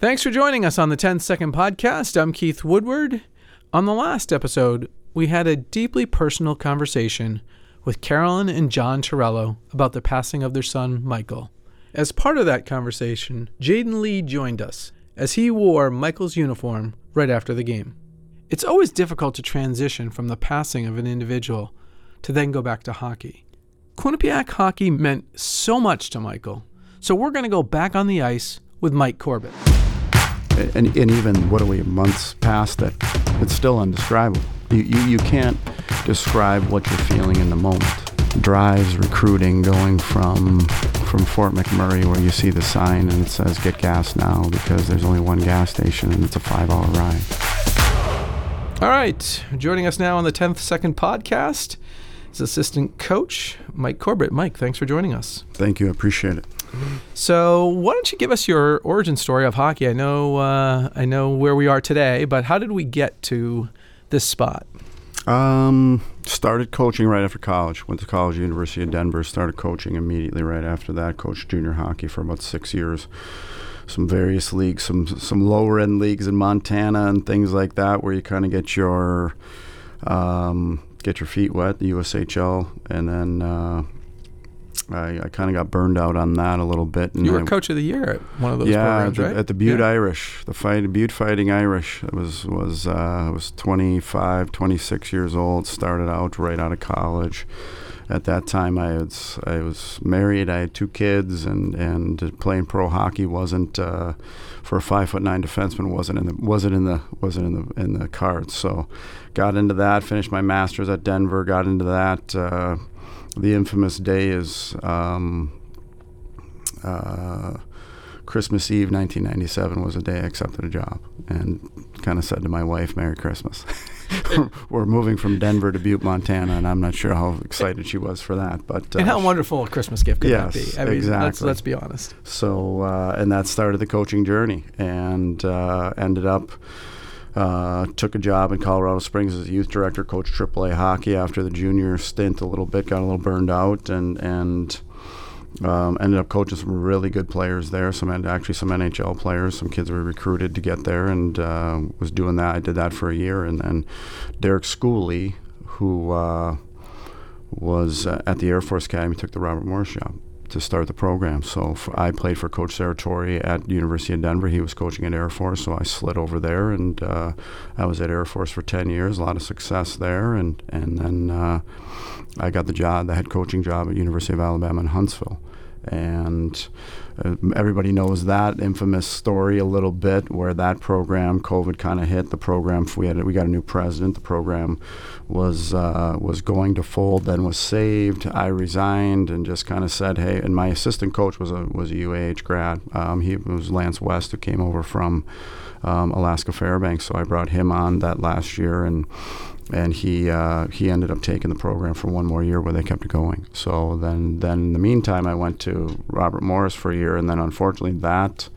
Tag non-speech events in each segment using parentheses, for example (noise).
Thanks for joining us on the 10 Second Podcast. I'm Keith Woodward. On the last episode, we had a deeply personal conversation with Carolyn and John Torello about the passing of their son, Michael. As part of that conversation, Jaden Lee joined us as he wore Michael's uniform right after the game. It's always difficult to transition from the passing of an individual to then go back to hockey. Quinnipiac hockey meant so much to Michael, so we're going to go back on the ice with Mike Corbett. And, and even, what are we, months past that, it's still indescribable. You, you, you can't describe what you're feeling in the moment. Drives, recruiting, going from from Fort McMurray where you see the sign and it says get gas now because there's only one gas station and it's a five hour ride. All right, joining us now on the 10th Second Podcast is assistant coach Mike Corbett. Mike, thanks for joining us. Thank you, I appreciate it. So, why don't you give us your origin story of hockey? I know, uh, I know where we are today, but how did we get to this spot? Um, started coaching right after college. Went to college, University of Denver. Started coaching immediately right after that. Coached junior hockey for about six years. Some various leagues, some some lower end leagues in Montana and things like that, where you kind of get your um, get your feet wet. The USHL, and then uh, I, I kind of got burned out on that a little bit. And You were I- coach of the year at one of those yeah, programs, at the, right? at the Butte Yeah. Irish, the fight Butte Fighting Irish. It was was uh, I was 25, 26 years old. Started out right out of college. At that time, I was I was married. I had two kids, and and playing pro hockey wasn't uh, for a five foot nine defenseman wasn't in the wasn't in the wasn't in the in the cards. So, got into that. Finished my masters at Denver. Got into that. Uh, the infamous day is. Um, uh, Christmas Eve 1997 was the day I accepted a job and kind of said to my wife, Merry Christmas. (laughs) We're moving from Denver to Butte, Montana, and I'm not sure how excited she was for that. But uh, and how wonderful a Christmas gift could that be? I mean, let's, exactly. let's be honest. so, uh, and that started the coaching journey and uh, ended up. Uh, took a job in Colorado Springs as a youth director, coached AAA hockey after the junior stint a little bit, got a little burned out, and and um, ended up coaching some really good players there. Some actually some NHL players. Some kids were recruited to get there, and uh, was doing that. I did that for a year, and then Derek Schooley, who uh, was uh, at the Air Force Academy, took the Robert Morris job to start the program. So I played for Coach Serratore at University of Denver. He was coaching at Air Force, so I slid over there, and uh, I was at Air Force for 10 years. A lot of success there, and and then uh, I got the job, the head coaching job at University of Alabama in Huntsville. And uh, everybody knows that infamous story a little bit, where that program, COVID kind of hit. The program we had, we got a new president. The program was uh, was going to fold, then was saved. I resigned and just kind of said, "Hey." And my assistant coach was a was a UAH grad. Um, he was Lance West, who came over from um, Alaska Fairbanks. So I brought him on that last year, and and he uh, he ended up taking the program for one more year where they kept it going. So then then in the meantime, I went to Robert Morris for a year, and then unfortunately that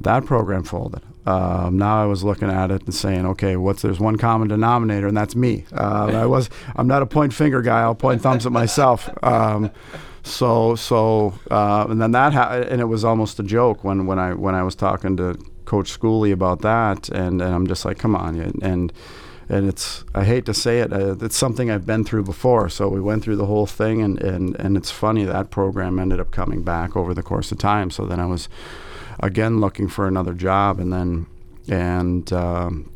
that program folded. Um, now I was looking at it and saying, okay, what's there's one common denominator, and that's me. Uh, I was I'm not a point finger guy. I'll point thumbs at myself. Um, so so uh, and then that ha- and it was almost a joke when when I when I was talking to Coach Schooley about that, and, and I'm just like, come on, and. and and it's I hate to say it, uh, it's something I've been through before. So we went through the whole thing, and, and, and it's funny that program ended up coming back over the course of time. So then I was again looking for another job, and then and um,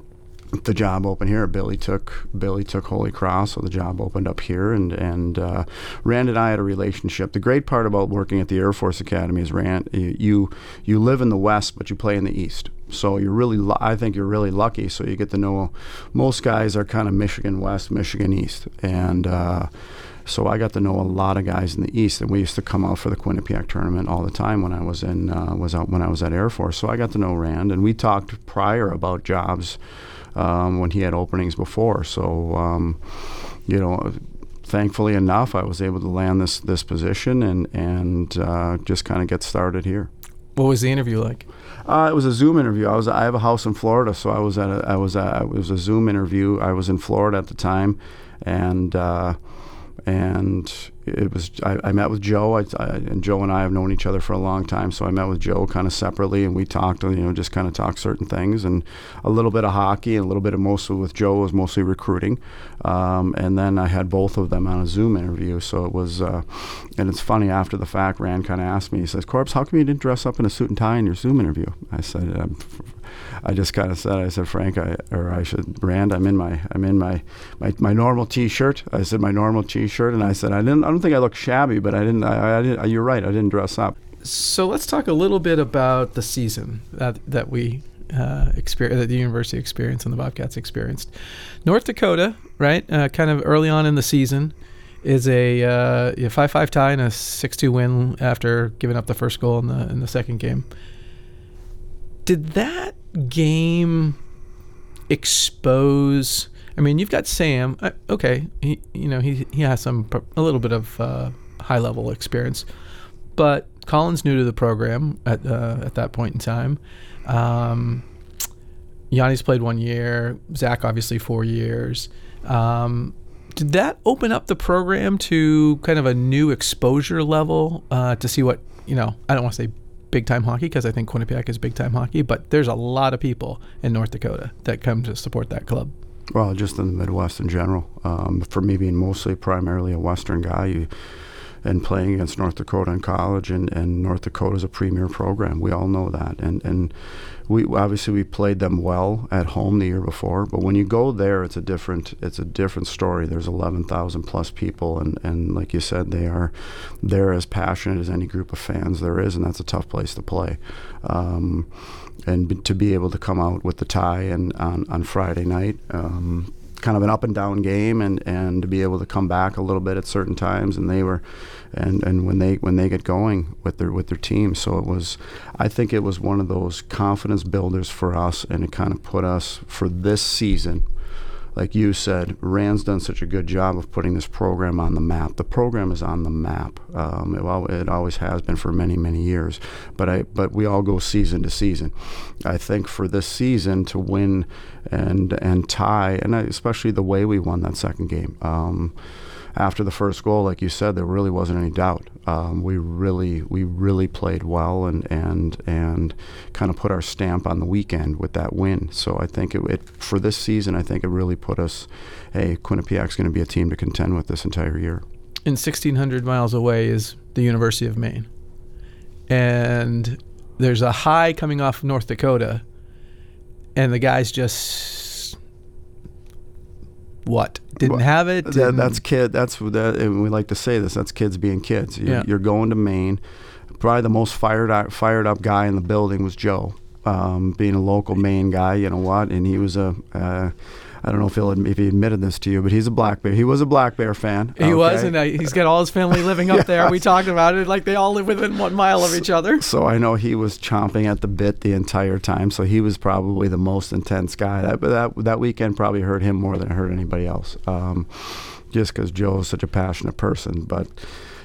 the job opened here. Billy took Billy took Holy Cross, so the job opened up here, and and uh, Rand and I had a relationship. The great part about working at the Air Force Academy is Rand, you you, live in the West, but you play in the East. So you're really, I think you're really lucky. So you get to know most guys are kind of Michigan West, Michigan East, and. Uh, so I got to know a lot of guys in the East, and we used to come out for the Quinnipiac tournament all the time when I was in uh, was out when I was at Air Force. So I got to know Rand, and we talked prior about jobs um, when he had openings before. So um, you know, thankfully enough, I was able to land this this position and and uh, just kind of get started here. What was the interview like? Uh, it was a Zoom interview. I was I have a house in Florida, so I was at a, I was at, it was a Zoom interview. I was in Florida at the time, and uh, and it was I, I met with Joe. I, I, and Joe and I have known each other for a long time, so I met with Joe kind of separately, and we talked. You know, just kind of talked certain things, and a little bit of hockey, and a little bit of mostly with Joe was mostly recruiting, um, and then I had both of them on a Zoom interview. So it was, uh, and it's funny after the fact, Rand kind of asked me, he says, "Corbs, how come you didn't dress up in a suit and tie in your Zoom interview?" I said, I just kind of said, I said, Frank, I, or I should, Rand, I'm in my, I'm in my, my, my normal T-shirt. I said my normal T-shirt, and I said I didn't, I don't think I look shabby, but I didn't, I, I didn't. You're right, I didn't dress up. So let's talk a little bit about the season that that we uh, that the university experienced and the Bobcats experienced. North Dakota, right, uh, kind of early on in the season, is a uh, five-five tie and a six-two win after giving up the first goal in the in the second game. Did that game expose? I mean, you've got Sam. Uh, okay, he you know he he has some a little bit of uh, high level experience, but Collin's new to the program at uh, at that point in time. Um, Yanni's played one year. Zach obviously four years. Um, did that open up the program to kind of a new exposure level uh, to see what you know? I don't want to say big time hockey because I think Quinnipiac is big time hockey, but there's a lot of people in North Dakota that come to support that club. Well, just in the Midwest in general. Um, for me, being mostly primarily a Western guy, you, and playing against North Dakota in college, and, and North Dakota is a premier program. We all know that, and and we obviously we played them well at home the year before, but when you go there, it's a different it's a different story. There's 11,000 plus people, and and like you said, they are they're as passionate as any group of fans there is, and that's a tough place to play. Um, and to be able to come out with the tie and on, on Friday night. Um, kind of an up and down game and, and to be able to come back a little bit at certain times and they were and, and when they when they get going with their with their team. So it was I think it was one of those confidence builders for us and it kind of put us for this season like you said, Rand's done such a good job of putting this program on the map. The program is on the map. Um, it, it always has been for many, many years. But I, but we all go season to season. I think for this season to win and and tie, and especially the way we won that second game. Um, after the first goal, like you said, there really wasn't any doubt. Um, we really we really played well and and and kind of put our stamp on the weekend with that win. So I think it, it for this season, I think it really put us. Hey, Quinnipiac's going to be a team to contend with this entire year. In 1,600 miles away is the University of Maine, and there's a high coming off North Dakota, and the guys just what didn't well, have it. That, that's kid. That's that. And we like to say this. That's kids being kids. You're, yeah. you're going to Maine. Probably the most fired up, fired up guy in the building was Joe, um, being a local Maine guy. You know what? And he was a. Uh, I don't know if, he'll, if he admitted this to you, but he's a Black Bear. He was a Black Bear fan. He okay? was, and uh, he's got all his family living up (laughs) yes. there. We talked about it, like they all live within one mile of each other. So I know he was chomping at the bit the entire time. So he was probably the most intense guy. That that that weekend probably hurt him more than it hurt anybody else, um, just because Joe is such a passionate person. But.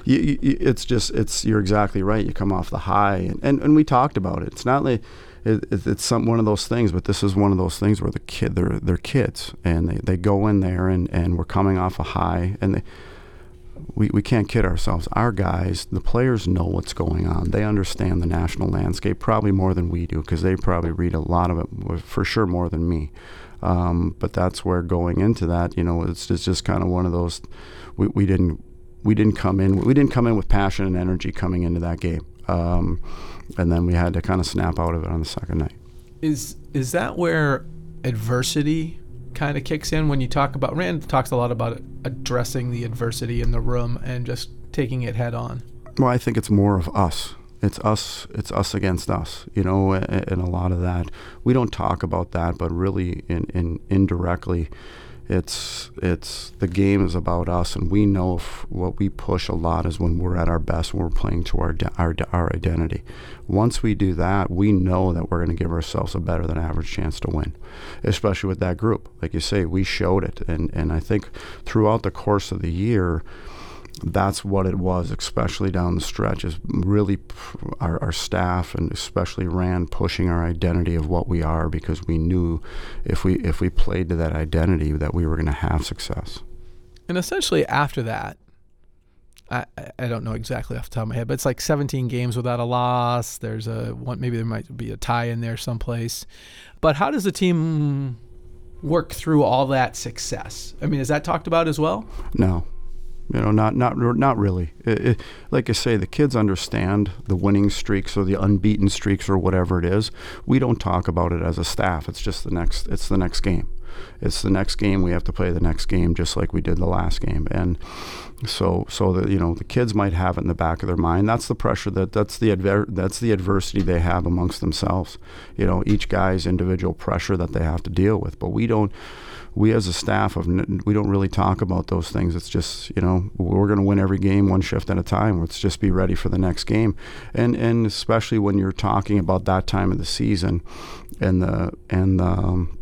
You, you, it's just it's you're exactly right. You come off the high, and, and, and we talked about it. It's not like it, it, it's some one of those things, but this is one of those things where the kid they're they're kids and they, they go in there and, and we're coming off a high and they, we, we can't kid ourselves. Our guys, the players know what's going on. They understand the national landscape probably more than we do because they probably read a lot of it for sure more than me. Um, but that's where going into that, you know, it's, it's just kind of one of those. We, we didn't we didn't come in we didn't come in with passion and energy coming into that game. Um, and then we had to kind of snap out of it on the second night. Is is that where adversity kind of kicks in when you talk about Rand talks a lot about addressing the adversity in the room and just taking it head on. Well, I think it's more of us. It's us. It's us against us. You know, and a lot of that we don't talk about that, but really, in, in indirectly, it's it's the game is about us, and we know what we push a lot is when we're at our best, when we're playing to our our our identity. Once we do that, we know that we're going to give ourselves a better than average chance to win, especially with that group. Like you say, we showed it, and and I think throughout the course of the year that's what it was, especially down the stretch, is really our, our, staff and especially Rand pushing our identity of what we are because we knew if we if we played to that identity that we were going to have success. And essentially after that, I, I don't know exactly off the top of my head, but it's like 17 games without a loss. There's a one, maybe there might be a tie in there someplace. But how does the team work through all that success? I mean, is that talked about as well? No, you know, not not not really. It, it, like I say, the kids understand the winning streaks or the unbeaten streaks or whatever it is. We don't talk about it as a staff. It's just the next. It's the next game. It's the next game. We have to play the next game just like we did the last game. And so, so that you know, the kids might have it in the back of their mind. That's the pressure that that's the adver- that's the adversity they have amongst themselves. You know, each guy's individual pressure that they have to deal with. But we don't we as a staff of we don't really talk about those things. It's just you know we're going to win every game one shift at a time. Let's just be ready for the next game, and and especially when you're talking about that time of the season, and the and the, um,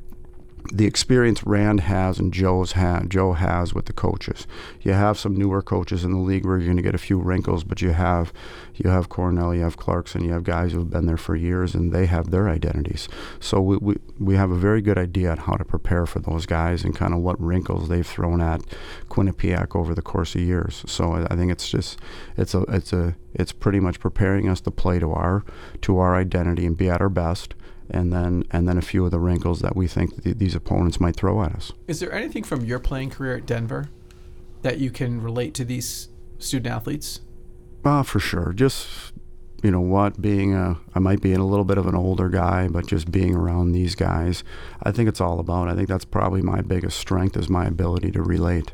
the experience Rand has and Joe's had, Joe has with the coaches. You have some newer coaches in the league where you're going to get a few wrinkles, but you have you have Cornell, you have Clarkson, you have guys who have been there for years, and they have their identities. So we, we, we have a very good idea on how to prepare for those guys and kind of what wrinkles they've thrown at Quinnipiac over the course of years. So I, I think it's just it's a it's a it's pretty much preparing us to play to our to our identity and be at our best and then and then a few of the wrinkles that we think th- these opponents might throw at us. Is there anything from your playing career at Denver that you can relate to these student athletes? Ah, uh, for sure. Just you know what, being a I might be a little bit of an older guy, but just being around these guys, I think it's all about. I think that's probably my biggest strength is my ability to relate.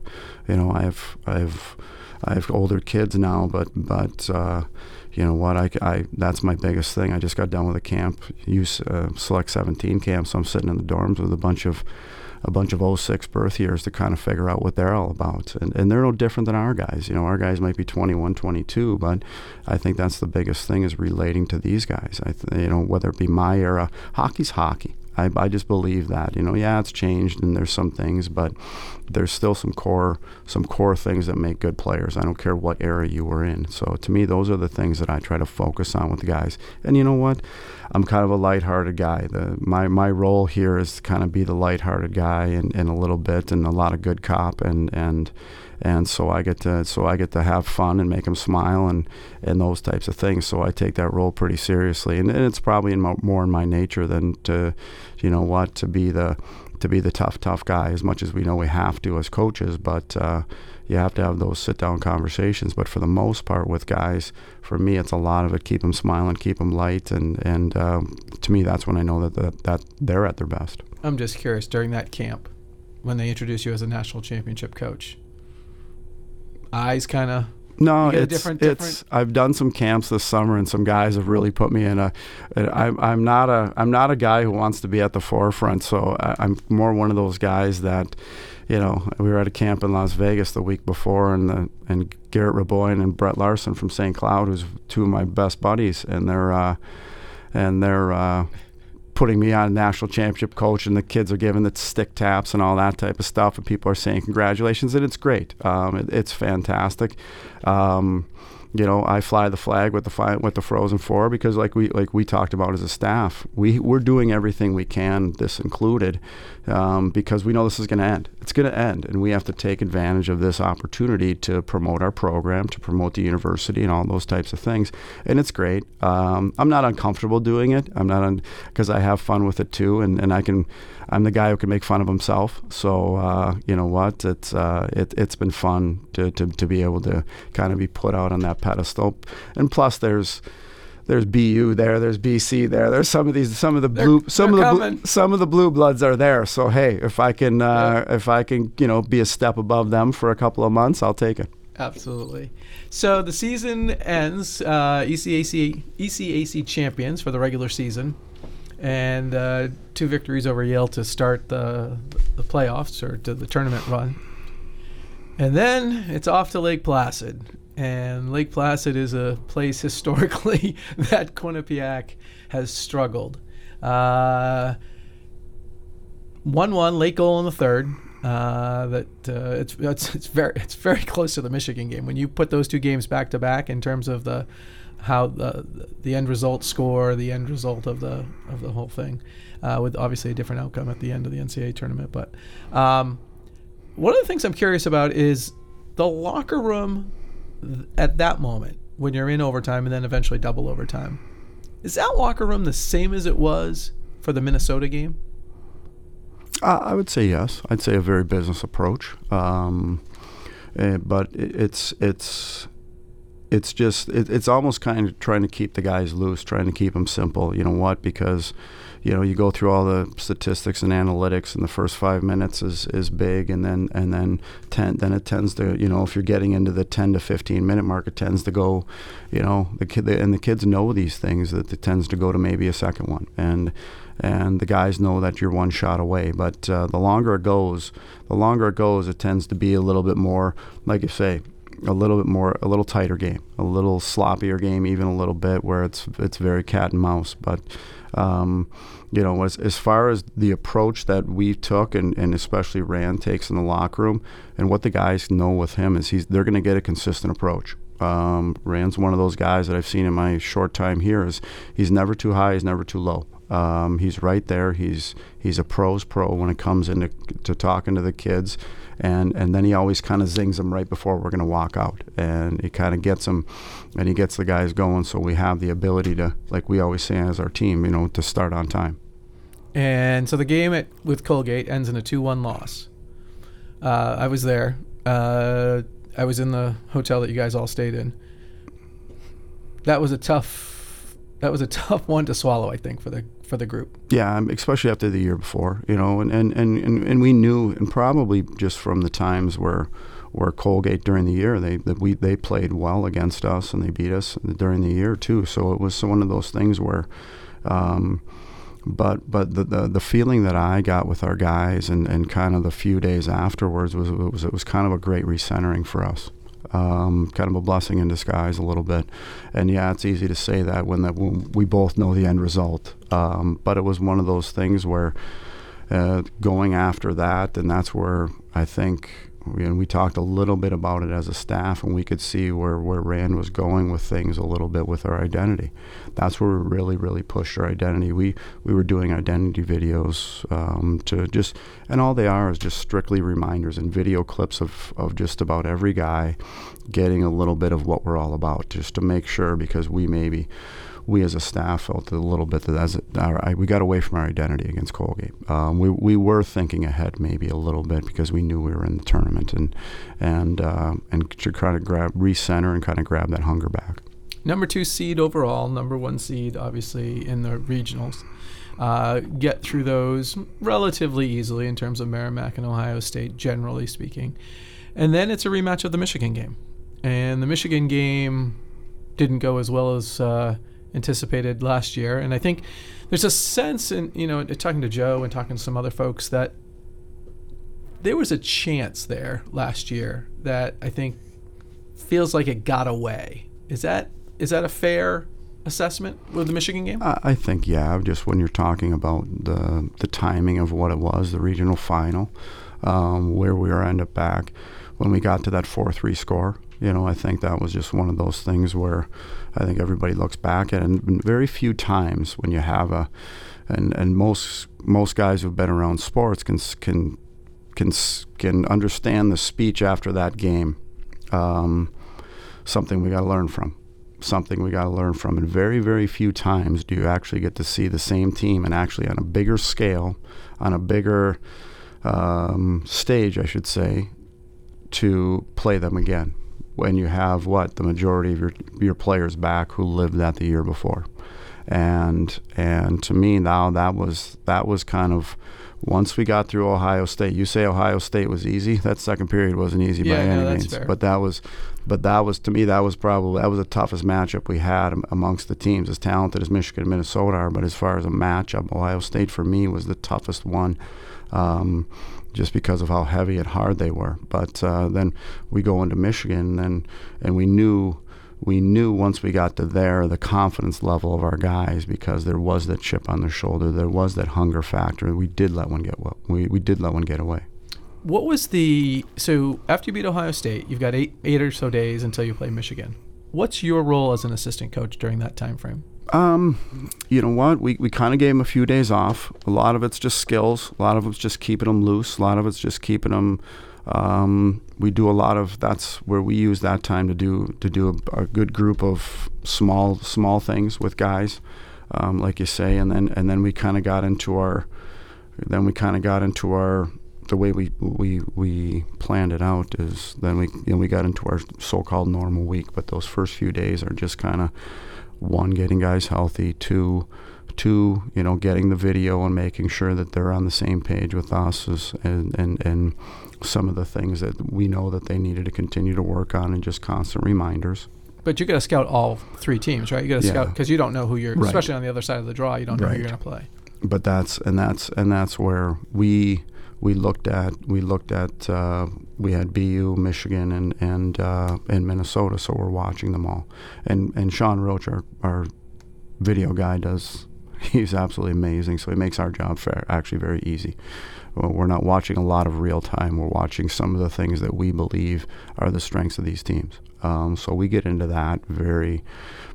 You know, I've I've I have older kids now, but but uh, you know what? I, I that's my biggest thing. I just got done with a camp, use uh, select 17 camp, so I'm sitting in the dorms with a bunch of a bunch of 06 birth years to kind of figure out what they're all about. And, and they're no different than our guys. You know, our guys might be 21, 22, but I think that's the biggest thing is relating to these guys. I th- you know, whether it be my era, hockey's hockey. I, I just believe that you know yeah it's changed and there's some things but there's still some core some core things that make good players. I don't care what era you were in. So to me those are the things that I try to focus on with the guys. And you know what? I'm kind of a lighthearted guy. The my my role here is to kind of be the lighthearted guy and, and a little bit and a lot of good cop and and and so I get to so I get to have fun and make them smile and and those types of things. So I take that role pretty seriously, and, and it's probably in my, more in my nature than to, you know what, to be the to be the tough tough guy. As much as we know we have to as coaches, but. Uh, you have to have those sit down conversations. But for the most part, with guys, for me, it's a lot of it. Keep them smiling, keep them light, and and um, to me, that's when I know that, that that they're at their best. I'm just curious during that camp when they introduce you as a national championship coach eyes kind of no, it's different, different, it's. I've done some camps this summer, and some guys have really put me in a. I'm I'm not a I'm not a guy who wants to be at the forefront. So I, I'm more one of those guys that, you know, we were at a camp in Las Vegas the week before, and the and Garrett Raboin and Brett Larson from St. Cloud, who's two of my best buddies, and they're uh, and they're uh, putting me on a national championship coach, and the kids are giving the stick taps and all that type of stuff, and people are saying congratulations, and it's great. Um, it, it's fantastic. Um, you know, I fly the flag with the fi- with the Frozen Four because, like we like we talked about as a staff, we we're doing everything we can, this included, um, because we know this is going to end. It's going to end, and we have to take advantage of this opportunity to promote our program, to promote the university, and all those types of things. And it's great. Um, I'm not uncomfortable doing it. I'm not because I have fun with it too, and, and I can. I'm the guy who can make fun of himself. So uh, you know what? It's uh, it, has been fun to, to to be able to kind of be put out on that pedestal. And plus, there's there's BU there, there's BC there. There's some of these, some of the blue, they're, some they're of the blue, some of the blue bloods are there. So hey, if I can, uh, yeah. if I can, you know, be a step above them for a couple of months, I'll take it. Absolutely. So the season ends. Uh, ECAC ECAC champions for the regular season, and uh, two victories over Yale to start the the playoffs or to the tournament run. And then it's off to Lake Placid and Lake Placid is a place historically (laughs) that Quinnipiac has struggled. Uh, one-one late goal in the third. Uh, that uh, it's, it's it's very (laughs) it's very close to the Michigan game. When you put those two games back to back in terms of the how the the end result score, the end result of the of the whole thing, uh, with obviously a different outcome at the end of the NCAA tournament. But um, one of the things I'm curious about is the locker room at that moment when you're in overtime and then eventually double overtime. Is that locker room the same as it was for the Minnesota game? Uh, I would say yes. I'd say a very business approach. Um, eh, but it, it's it's it's just it, it's almost kind of trying to keep the guys loose, trying to keep them simple. You know what? Because you know you go through all the statistics and analytics, and the first five minutes is, is big, and then and then ten then it tends to you know if you're getting into the ten to fifteen minute mark, it tends to go, you know the kid and the kids know these things that it tends to go to maybe a second one, and and the guys know that you're one shot away. But uh, the longer it goes, the longer it goes, it tends to be a little bit more, like you say, a little bit more, a little tighter game, a little sloppier game, even a little bit where it's it's very cat and mouse. But um, you know, as as far as the approach that we took, and, and especially Rand takes in the locker room, and what the guys know with him is he's they're going to get a consistent approach. Um, Rand's one of those guys that I've seen in my short time here is he's never too high, he's never too low. Um, he's right there. He's he's a pro's pro when it comes into to talking to the kids, and and then he always kind of zings them right before we're going to walk out, and he kind of gets them, and he gets the guys going. So we have the ability to, like we always say as our team, you know, to start on time. And so the game at, with Colgate ends in a two-one loss. Uh, I was there. Uh, I was in the hotel that you guys all stayed in. That was a tough that was a (laughs) tough one to swallow, I think, for the for the group. Yeah, um, especially after the year before, you know, and, and, and, and, and we knew, and probably just from the times where where Colgate during the year they that we they played well against us and they beat us during the year too. So it was one of those things where. Um, but but the, the, the feeling that I got with our guys and, and kind of the few days afterwards was, was it was kind of a great recentering for us um, kind of a blessing in disguise a little bit. And yeah, it's easy to say that when that when we both know the end result. Um, but it was one of those things where uh, going after that, and that's where I think and we talked a little bit about it as a staff, and we could see where, where Rand was going with things a little bit with our identity. That's where we really, really pushed our identity. We we were doing identity videos um, to just, and all they are is just strictly reminders and video clips of, of just about every guy getting a little bit of what we're all about, just to make sure because we maybe we as a staff felt a little bit that as our, we got away from our identity against Colgate. Um, we, we were thinking ahead maybe a little bit because we knew we were in the tournament and and uh, and to try to grab recenter and kind of grab that hunger back. Number two seed overall, number one seed obviously in the regionals. Uh, get through those relatively easily in terms of Merrimack and Ohio State, generally speaking. And then it's a rematch of the Michigan game. And the Michigan game didn't go as well as uh, anticipated last year. And I think there's a sense in, you know, talking to Joe and talking to some other folks that there was a chance there last year that I think feels like it got away. Is that is that a fair assessment with the Michigan game? I think yeah. Just when you're talking about the the timing of what it was, the regional final, um, where we were end up back when we got to that four three score. You know, I think that was just one of those things where I think everybody looks back at, and very few times when you have a, and and most most guys who've been around sports can can can can understand the speech after that game. Um, something we got to learn from. Something we got to learn from. And very very few times do you actually get to see the same team and actually on a bigger scale, on a bigger um, stage, I should say, to play them again when you have what the majority of your your players back who lived that the year before, and and to me now that was that was kind of once we got through Ohio State. You say Ohio State was easy. That second period wasn't easy yeah, by any no, means, fair. but that was but that was to me that was probably that was the toughest matchup we had amongst the teams as talented as Michigan and Minnesota are. But as far as a matchup, Ohio State for me was the toughest one. Um, just because of how heavy and hard they were. But uh, then we go into Michigan, and and we knew we knew once we got to there the confidence level of our guys because there was that chip on their shoulder, there was that hunger factor. We did let one get well, we we did let one get away. What was the so after you beat Ohio State, you've got eight eight or so days until you play Michigan. What's your role as an assistant coach during that time frame? Um, you know what? We, we kind of gave him a few days off. A lot of it's just skills. A lot of it's just keeping them loose. A lot of it's just keeping them um, we do a lot of that's where we use that time to do to do a, a good group of small small things with guys, um, like you say, and then and then we kind of got into our then we kind of got into our the way we, we we planned it out is then we you know, we got into our so-called normal week, but those first few days are just kind of one getting guys healthy, two two you know getting the video and making sure that they're on the same page with us is, and and and some of the things that we know that they needed to continue to work on and just constant reminders. But you got to scout all three teams, right? You got to Yeah. scout because you don't know who you're, Right. especially on the other side of the draw. You don't know who you're going to play. but that's and that's and that's where we we looked at we looked at uh, we had BU, Michigan, and and uh, and Minnesota. So we're watching them all, and and Sean Roach, our our video guy, does (laughs) he's absolutely amazing. So he makes our job fair, actually very easy. We're not watching a lot of real time. We're watching some of the things that we believe are the strengths of these teams. Um, so we get into that very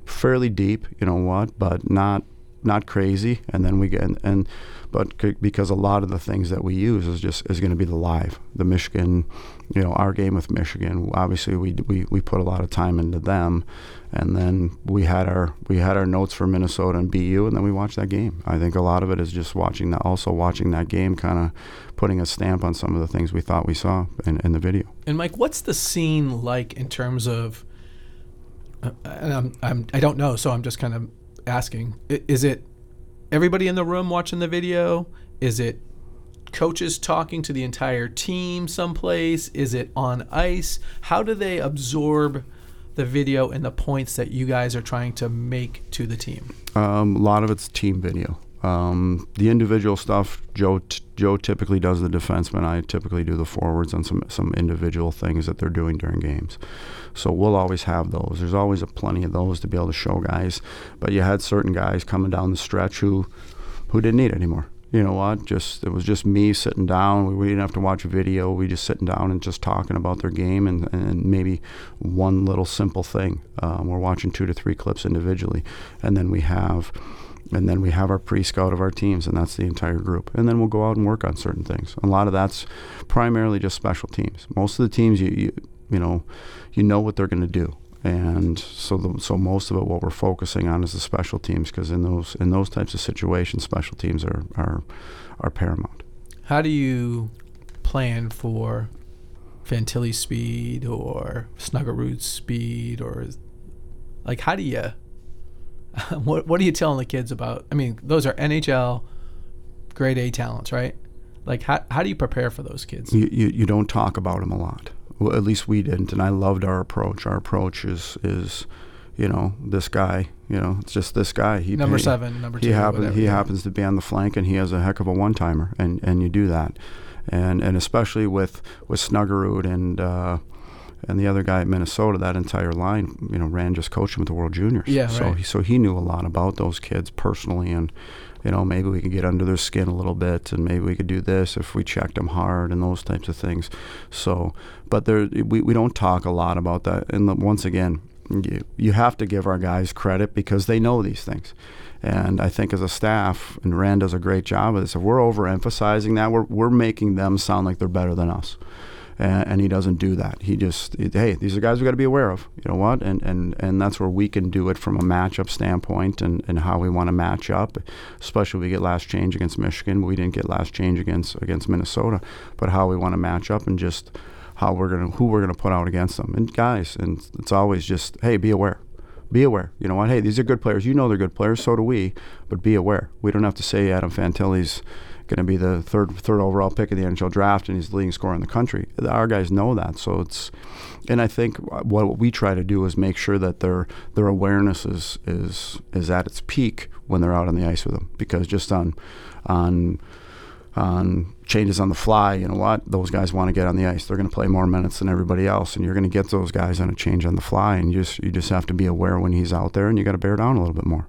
fairly deep. You know what? But not not crazy, and then we get and, and but c- because a lot of the things that we use is just is going to be the live, the Michigan, you know, our game with Michigan. Obviously, we we we put a lot of time into them, and then we had our we had our notes for Minnesota and BU, and then we watched that game. I think a lot of it is just watching that, also watching that game, kind of putting a stamp on some of the things we thought we saw in, in the video. And Mike, what's the scene like in terms of? Uh, I'm, I'm I don't know, so I'm just kind of asking. Is it everybody in the room watching the video? Is it coaches talking to the entire team someplace? Is it on ice? How do they absorb the video and the points that you guys are trying to make to the team? Um, a lot of it's team video. Um, the individual stuff, Joe t- Joe typically does the defenseman. I typically do the forwards on some some individual things that they're doing during games. So we'll always have those. There's always a plenty of those to be able to show guys. But you had certain guys coming down the stretch who who didn't need anymore. You know what? Just it was just me sitting down. We, we didn't have to watch a video. We just sitting down and just talking about their game and, and maybe one little simple thing. Um, we're watching two to three clips individually, and then we have and then we have our pre-scout of our teams, and that's the entire group. And then we'll go out and work on certain things. A lot of that's primarily just special teams. Most of the teams, you you, you know, you know what they're going to do, and so the, so most of it, what we're focusing on is the special teams, because in those in those types of situations, special teams are are are paramount. How do you plan for Fantilli speed or Snuggerud's speed or like how do you (laughs) what what are you telling the kids about? I mean, those are NHL grade A talents, right? Like how how do you prepare for those kids? you, you, you don't talk about them a lot. Well, at least we didn't, and I loved our approach. Our approach is is, you know, this guy. You know, it's just this guy. He Number he- 7, number 2. He happens he happens to be on the flank, and he has a heck of a one timer, and and you do that, and and especially with with Snuggerud and. Uh, and the other guy at Minnesota, that entire line, you know, Rand just coached him at the World Juniors. Yeah, so right. he, so he knew a lot about those kids personally, and you know, maybe we could get under their skin a little bit, and maybe we could do this if we checked them hard and those types of things. So, but there, we, we don't talk a lot about that. And the, once again, you, you have to give our guys credit because they know these things. And I think as a staff, and Rand does a great job of this, if we're overemphasizing that, we're, we're making them sound like they're better than us. And, and he doesn't do that. He just, hey, these are guys we got to be aware of. You know what? And, and, and that's where we can do it from a matchup standpoint and, and how we want to match up. Especially we get last change against Michigan. We didn't get last change against against Minnesota, but how we want to match up and just how we're gonna who we're gonna put out against them. And guys, and it's always just hey, be aware. Be aware. You know what? Hey, these are good players. You know they're good players. So do we. But be aware. We don't have to say Adam Fantilli's going to be the third third overall pick of the NHL draft and he's the leading scorer in the country. Our guys know that. So it's, and I think what we try to do is make sure that their their awareness is is is at its peak when they're out on the ice with them. Because just on on on changes on the fly, you know what? Those guys want to get on the ice. They're going to play more minutes than everybody else, and you're going to get those guys on a change on the fly. And you just you just have to be aware when he's out there, and you got to bear down a little bit more.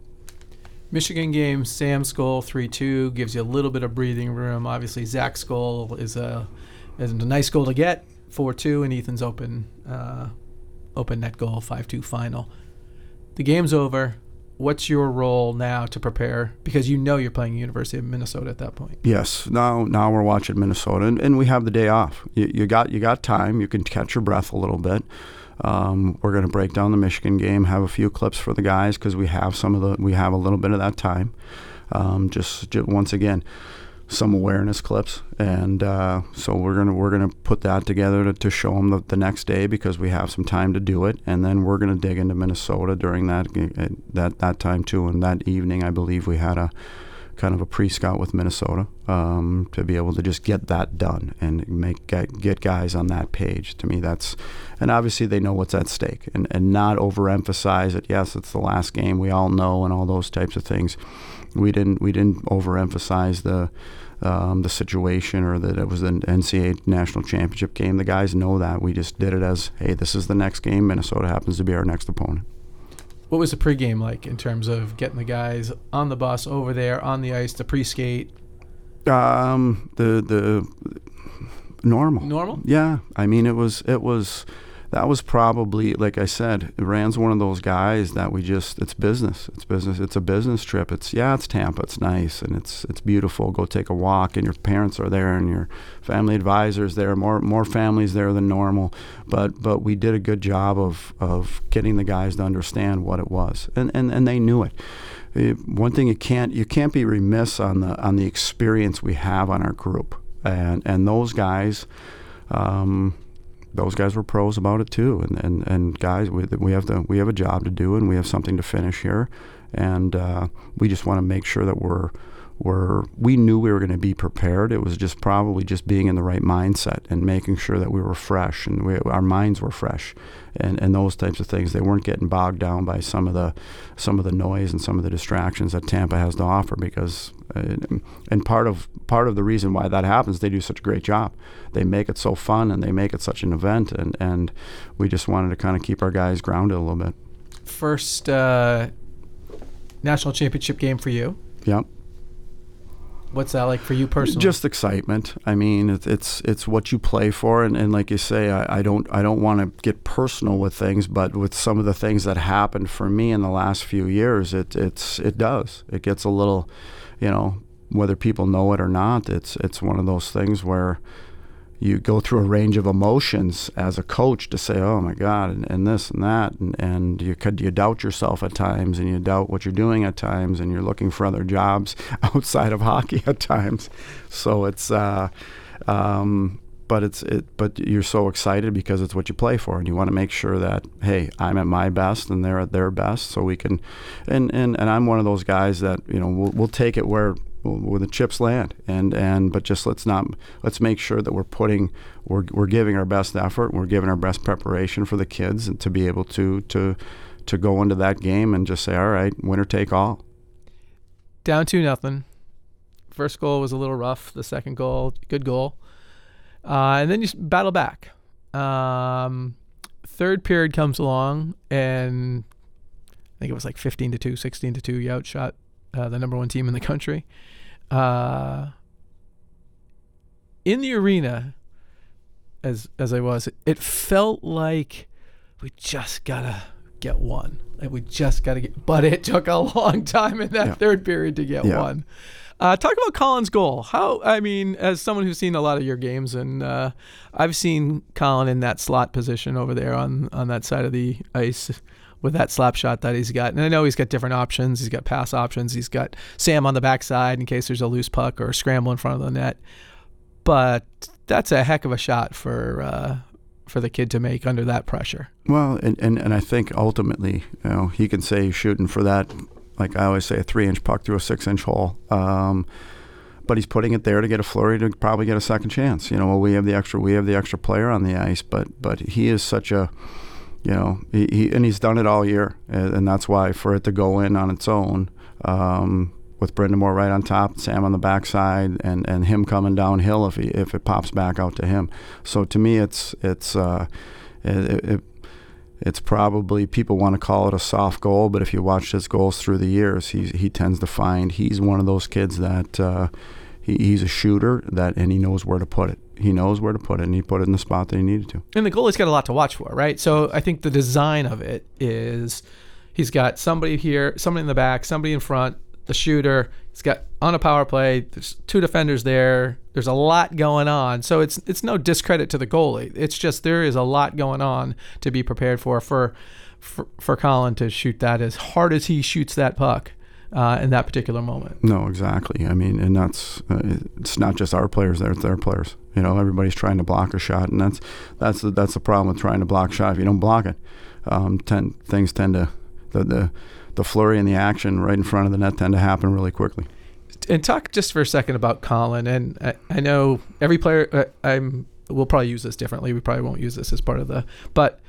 Michigan game, Sam's goal three two gives you a little bit of breathing room. Obviously, Zach's goal is a is a nice goal to get four two, and Ethan's open uh, open net goal five two final. The game's over. what's your role now to prepare? Because you know you're playing University of Minnesota at that point. Yes. Now, now we're watching Minnesota, and, and we have the day off. You, you, got you got time. You can catch your breath a little bit. Um, we're going to break down the Michigan game, have a few clips for the guys because we have some of the we have a little bit of that time. Um, just, just once again, some awareness clips, and uh, so we're gonna we're gonna put that together to, to show them the, the, next day because we have some time to do it, and then we're gonna dig into Minnesota during that uh, that that time too. And that evening, I believe we had a kind of a pre-scout with Minnesota um, to be able to just get that done and make get, guys on that page. To me, that's and obviously they know what's at stake and, and not overemphasize it. Yes, it's the last game. We all know and all those types of things. We didn't we didn't overemphasize the um, the situation or that it was an NCAA national championship game. The guys know that. We just did it as, hey, this is the next game. Minnesota happens to be our next opponent. What was the pregame like in terms of getting the guys on the bus over there on the ice to pre-skate? Um, the the normal. Normal. Yeah, I mean it was it was that was probably like I said, Rand's one of those guys that we just it's business. It's business. It's a business trip. It's yeah, it's Tampa. It's nice and it's it's beautiful. Go take a walk and your parents are there and your family advisors there. More more families there than normal. But but we did a good job of of getting the guys to understand what it was. And and, and they knew it. it one thing you can't you can't be remiss on the on the experience we have on our group. And and those guys um, those guys were pros about it too. And and, and guys, we, we have the we have a job to do, and we have something to finish here, and uh, we just want to make sure that we're we're we knew we were going to be prepared. It was just probably just being in the right mindset and making sure that we were fresh and we, our minds were fresh, and, and those types of things. They weren't getting bogged down by some of the some of the noise and some of the distractions that Tampa has to offer. Because uh, and part of part of the reason why that happens, they do such a great job. They make it so fun and they make it such an event, and and we just wanted to kind of keep our guys grounded a little bit. First uh, national championship game for you. Yep. What's that like for you personally? Just excitement. I mean, it, it's it's what you play for, and, and like you say, I, I don't I don't want to get personal with things, but with some of the things that happened for me in the last few years, it it's it does. It gets a little, you know, whether people know it or not. It's it's one of those things where you go through a range of emotions as a coach to say, oh my God, and, and this and that, and, and you could you doubt yourself at times, and you doubt what you're doing at times, and you're looking for other jobs (laughs) outside of hockey at times. So it's, uh, um, but it's it, but you're so excited because it's what you play for, and you want to make sure that hey, I'm at my best and they're at their best, so we can, and and, and I'm one of those guys that you know we'll, we'll take it where where the chips land and and but just let's not let's make sure that we're putting we're, we're giving our best effort we're giving our best preparation for the kids and to be able to to to go into that game and just say all right winner take all. Down to nothing. First goal was a little rough the second goal good goal uh, and then you battle back um, third period comes along and I think it was like 15 to 2 16 to 2 you outshot uh, the number one team in the country. Uh, in the arena, as as I was, it felt like we just gotta get one. Like we just gotta get, but it took a (laughs) long time in that yeah. third period to get yeah. one. Uh, talk about Collin's goal. How I mean, as someone who's seen a lot of your games, and uh, I've seen Colin in that slot position over there on on that side of the ice with that slap shot that he's got. And I know he's got different options. He's got pass options. He's got Sam on the backside in case there's a loose puck or a scramble in front of the net. But that's a heck of a shot for uh, for the kid to make under that pressure. Well, and, and, and I think ultimately, you know, he can say shooting for that, like I always say, a three inch puck through a six inch hole. Um, but he's putting it there to get a flurry to probably get a second chance. You know, well, we have the extra we have the extra player on the ice, but but he is such a you know, he, he, and he's done it all year, and, and, that's why for it to go in on its own, um, with Moore right on top, Sam on the backside, and, and him coming downhill if he if it pops back out to him. So to me, it's it's uh, it, it, it's probably people want to call it a soft goal, but if you watch his goals through the years, he he tends to find he's one of those kids that uh, he, he's a shooter that and he knows where to put it he knows where to put it, and he put it in the spot that he needed to. And the goalie's got a lot to watch for, right? So I think the design of it is He's got somebody here, somebody in the back, somebody in front, the shooter. He's got on a power play. There's two defenders there. There's a lot going on. So it's it's no discredit to the goalie. It's just there is a lot going on to be prepared for for for, for Collin to shoot that as hard as he shoots that puck. Uh, in that particular moment. No, exactly. I mean, and that's uh, it's not just our players there; it's their players. You know, everybody's trying to block a shot, and that's that's the, that's the problem with trying to block a shot. If you don't block it, um, tend, things tend to the, the the flurry and the action right in front of the net tend to happen really quickly. And talk just for a second about Collin. And I, I know every player. Uh, I'm. We'll probably use this differently. We probably won't use this as part of the. But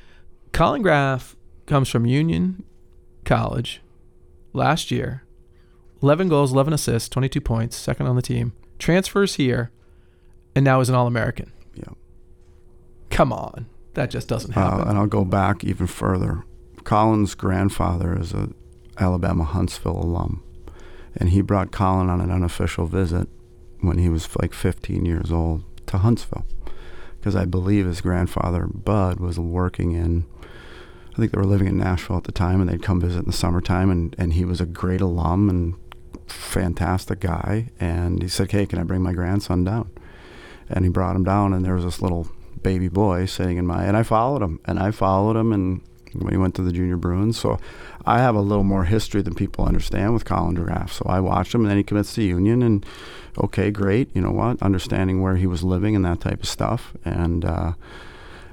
Collin Graf comes from Union College last year 11 goals, 11 assists, 22 points, second on the team. Transfers here, and now is an All American. Yeah. Come on. That just doesn't Uh, happen. and I'll go back even further. Collin's grandfather is a Alabama Huntsville alum, and he brought Collin on an unofficial visit when he was like 15 years old to Huntsville, because I believe his grandfather Bud was working in. I think they were living in Nashville at the time, and they'd come visit in the summertime, and, and he was a great alum and fantastic guy. And he said, "Hey, can I bring my grandson down?" And he brought him down, and there was this little baby boy sitting in my, and I followed him, and I followed him, and when he went to the junior Bruins, so I have a little more history than people understand with Collin Graf. So I watched him, and then he commits to Union, and okay, great, you know what, understanding where he was living and that type of stuff, and. uh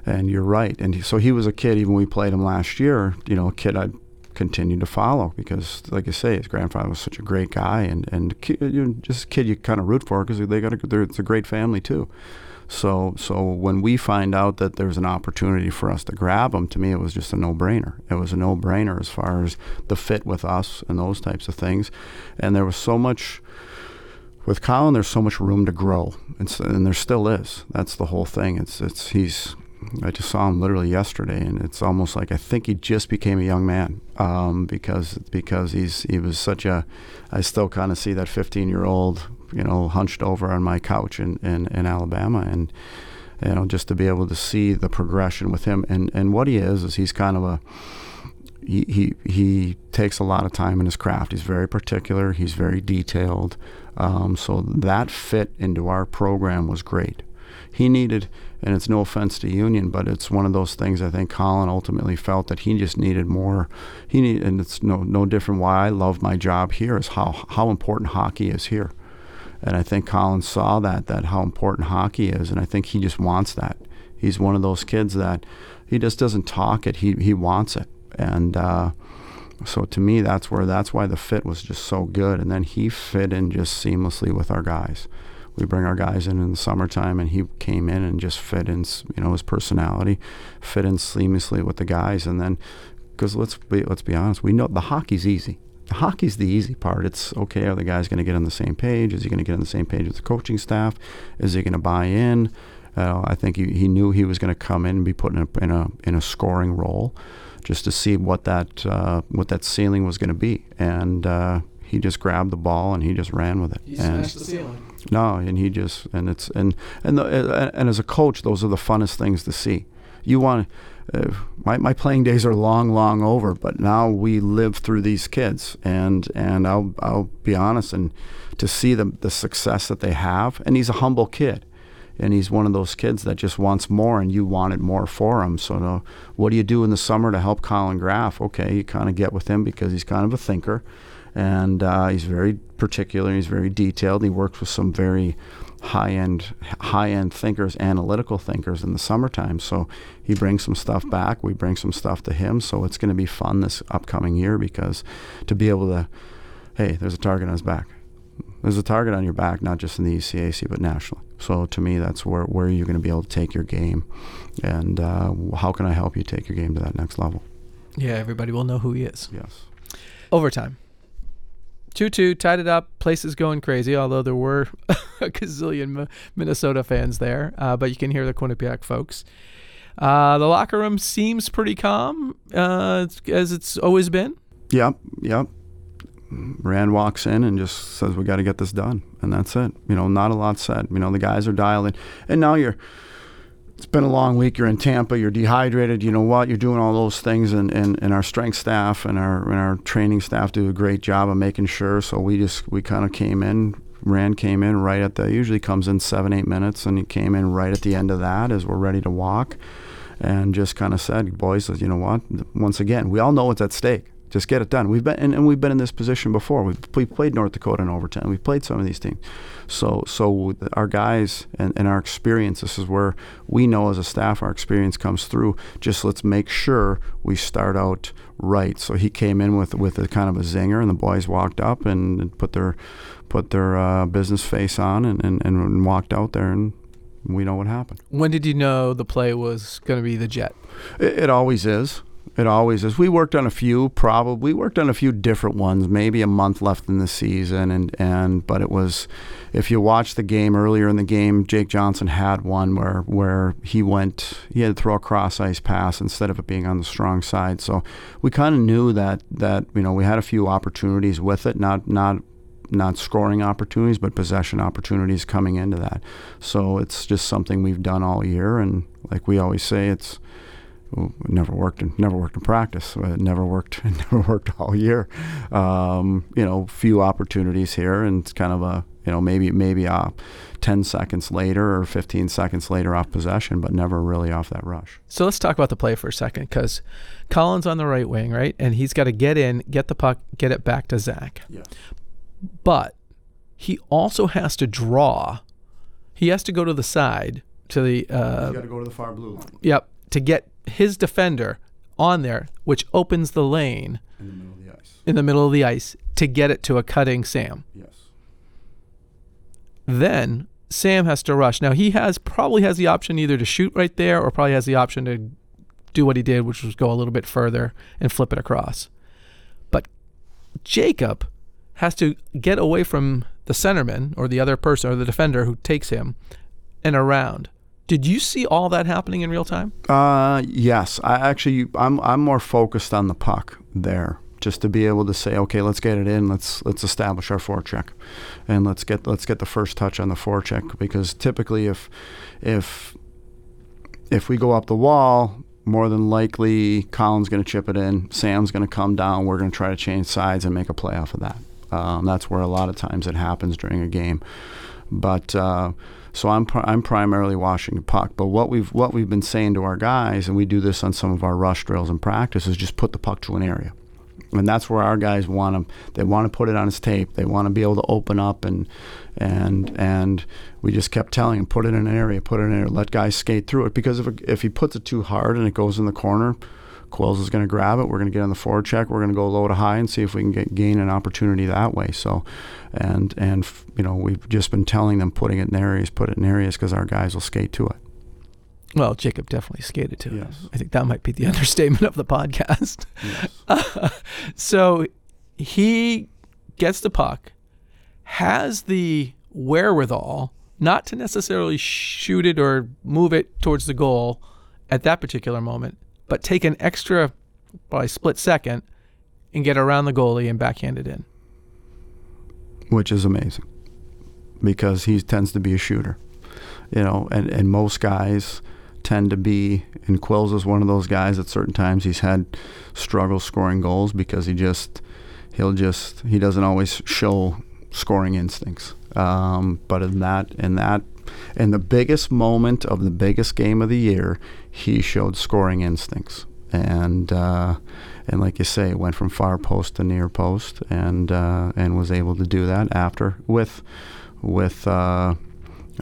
and you're right. And he, so he was a kid, even when we played him last year, you know, a kid I'd continue to follow because, like I say, his grandfather was such a great guy and, and you just a kid you kind of root for because they got a, it's a great family too. So, so when we find out that there's an opportunity for us to grab him, to me, it was just a no-brainer. It was a no-brainer as far as the fit with us and those types of things. And there was so much with Collin. There's so much room to grow, and there still is. That's the whole thing. It's it's he's. I just saw him literally yesterday, and it's almost like I think he just became a young man um, because because he's he was such a. I still kind of see that 15 year old, you know, hunched over on my couch in, in, in Alabama, and you know, just to be able to see the progression with him, and and what he is is he's kind of a. He, he he takes a lot of time in his craft. He's very particular. He's very detailed. Um, so that fit into our program was great. He needed, and it's no offense to Union, but it's one of those things. I think Collin ultimately felt that he just needed more. He need, and it's no no different. Why I love my job here is how how important hockey is here, and I think Collin saw that that how important hockey is, and I think he just wants that. He's one of those kids that he just doesn't talk it. He he wants it, and. Uh, so to me, that's where that's why the fit was just so good, and then he fit in just seamlessly with our guys. We bring our guys in in the summertime, and he came in and just fit in, you know, his personality, fit in seamlessly with the guys, and then because let's be let's be honest, we know the hockey's easy. Hockey's the easy part. It's okay. Are the guys going to get on the same page? Is he going to get on the same page with the coaching staff? Is he going to buy in? Uh, I think he, he knew he was going to come in and be put in a, in a in a scoring role just to see what that uh, what that ceiling was going to be. And uh, he just grabbed the ball and he just ran with it. He and smashed the ceiling. no, and he just and it's and and the, and, and as a coach, those are the funnest things to see. You want uh, my my playing days are long, long over, but now we live through these kids, and and I'll I'll be honest, and to see the the success that they have, and he's a humble kid. And he's one of those kids that just wants more and you wanted more for him. So no, what do you do in the summer to help collin graf? Okay you kind of get with him because he's kind of a thinker. And uh, he's very particular he's very detailed he works with some very high-end high-end thinkers analytical thinkers in the summertime so he brings some stuff back we bring some stuff to him so it's going to be fun this upcoming year because to be able to hey there's a target on his back there's a target on your back, not just in the ECAC, but nationally. So to me, that's where, where you're going to be able to take your game. And uh, how can I help you take your game to that next level? Yeah, everybody will know who he is. Yes. Overtime. 2 2, tied it up. Place is going crazy, although there were (laughs) a gazillion Minnesota fans there. Uh, but you can hear the Quinnipiac folks. Uh, the locker room seems pretty calm, uh, as it's always been. Yep, yep. Rand walks in and just says, "We got to get this done," and that's it. You know, not a lot said. You know, the guys are dialed in, and now you're it's been a long week. You're in Tampa. You're dehydrated. You know what? You're doing all those things, and, and, and our strength staff and our and our training staff do a great job of making sure. So we just we kind of came in. Rand came in right at the usually comes in seven eight minutes, and he came in right at the end of that as we're ready to walk, and just kind of said, "Boys, you know what? Once again, we all know what's at stake just get it done. We've been and, and, we've been in this position before. We've, we've played North Dakota in overtime. We've played some of these teams. So so our guys and, and our experience. This is where we know as a staff our experience comes through. Just let's make sure we start out right. So he came in with with a kind of a zinger, and the boys walked up and, and put their put their uh, business face on and, and, and walked out there and we know what happened. When did you know the play was going to be the jet? It, it always is. It always is. We worked on a few, probably. We worked on a few different ones. Maybe a month left in the season, and and but it was, if you watch the game earlier in the game, Jake Johnson had one where where he went, he had to throw a cross ice pass instead of it being on the strong side. So we kind of knew that that you know we had a few opportunities with it, not not not scoring opportunities, but possession opportunities coming into that. So it's just something we've done all year, and like we always say, it's never worked in never worked in practice. Uh, never worked. (laughs) never worked all year. Um, you know, few opportunities here, and it's kind of a you know maybe maybe a 10 seconds later or 15 seconds later off possession, but never really off that rush. So let's talk about the play for a second, because Collin's on the right wing, right, and he's got to get in, get the puck, get it back to Zach. Yeah. But he also has to draw. He has to go to the side to the. Uh, He's got to go to the far blue line. Yep, to get his defender on there, which opens the lane in the middle of the ice. In the middle of the ice to get it to a cutting Sam. Yes. Then Sam has to rush. Now he has probably has the option either to shoot right there or probably has the option to do what he did, which was go a little bit further and flip it across. But Jacob has to get away from the centerman or the other person or the defender who takes him and around. Did you see all that happening in real time? Uh, yes. I actually, I'm, I'm more focused on the puck there, just to be able to say, okay, let's get it in. Let's let's establish our forecheck, and let's get let's get the first touch on the forecheck because typically, if if if we go up the wall, more than likely Collin's going to chip it in. Sam's going to come down. We're going to try to change sides and make a play off of that. Um, that's where a lot of times it happens during a game, but. Uh, so I'm I'm primarily washing the puck. But what we've what we've been saying to our guys, and we do this on some of our rush drills and practice, is just put the puck to an area. And that's where our guys want them. They want to put it on his tape. They want to be able to open up and and and we just kept telling him put it in an area, put it in an area, let guys skate through it. Because if if he puts it too hard and it goes in the corner, Quills is going to grab it. We're going to get on the forward check. We're going to go low to high and see if we can get gain an opportunity that way. So, and and you know we've just been telling them putting it in areas, put it in areas because our guys will skate to it. Well, Jacob definitely skated to yes. it. I think that might be the (laughs) understatement of the podcast. Yes. (laughs) Uh, so he gets the puck, has the wherewithal not to necessarily shoot it or move it towards the goal at that particular moment, but take an extra, probably split second, and get around the goalie and backhand it in. Which is amazing because he tends to be a shooter, you know, and, and most guys tend to be, and Quills is one of those guys at certain times he's had struggles scoring goals because he just, he'll just, he doesn't always show scoring instincts. Um, but in that, in that in the biggest moment of the biggest game of the year, he showed scoring instincts. And uh, and like you say, went from far post to near post, and uh, and was able to do that after with with uh,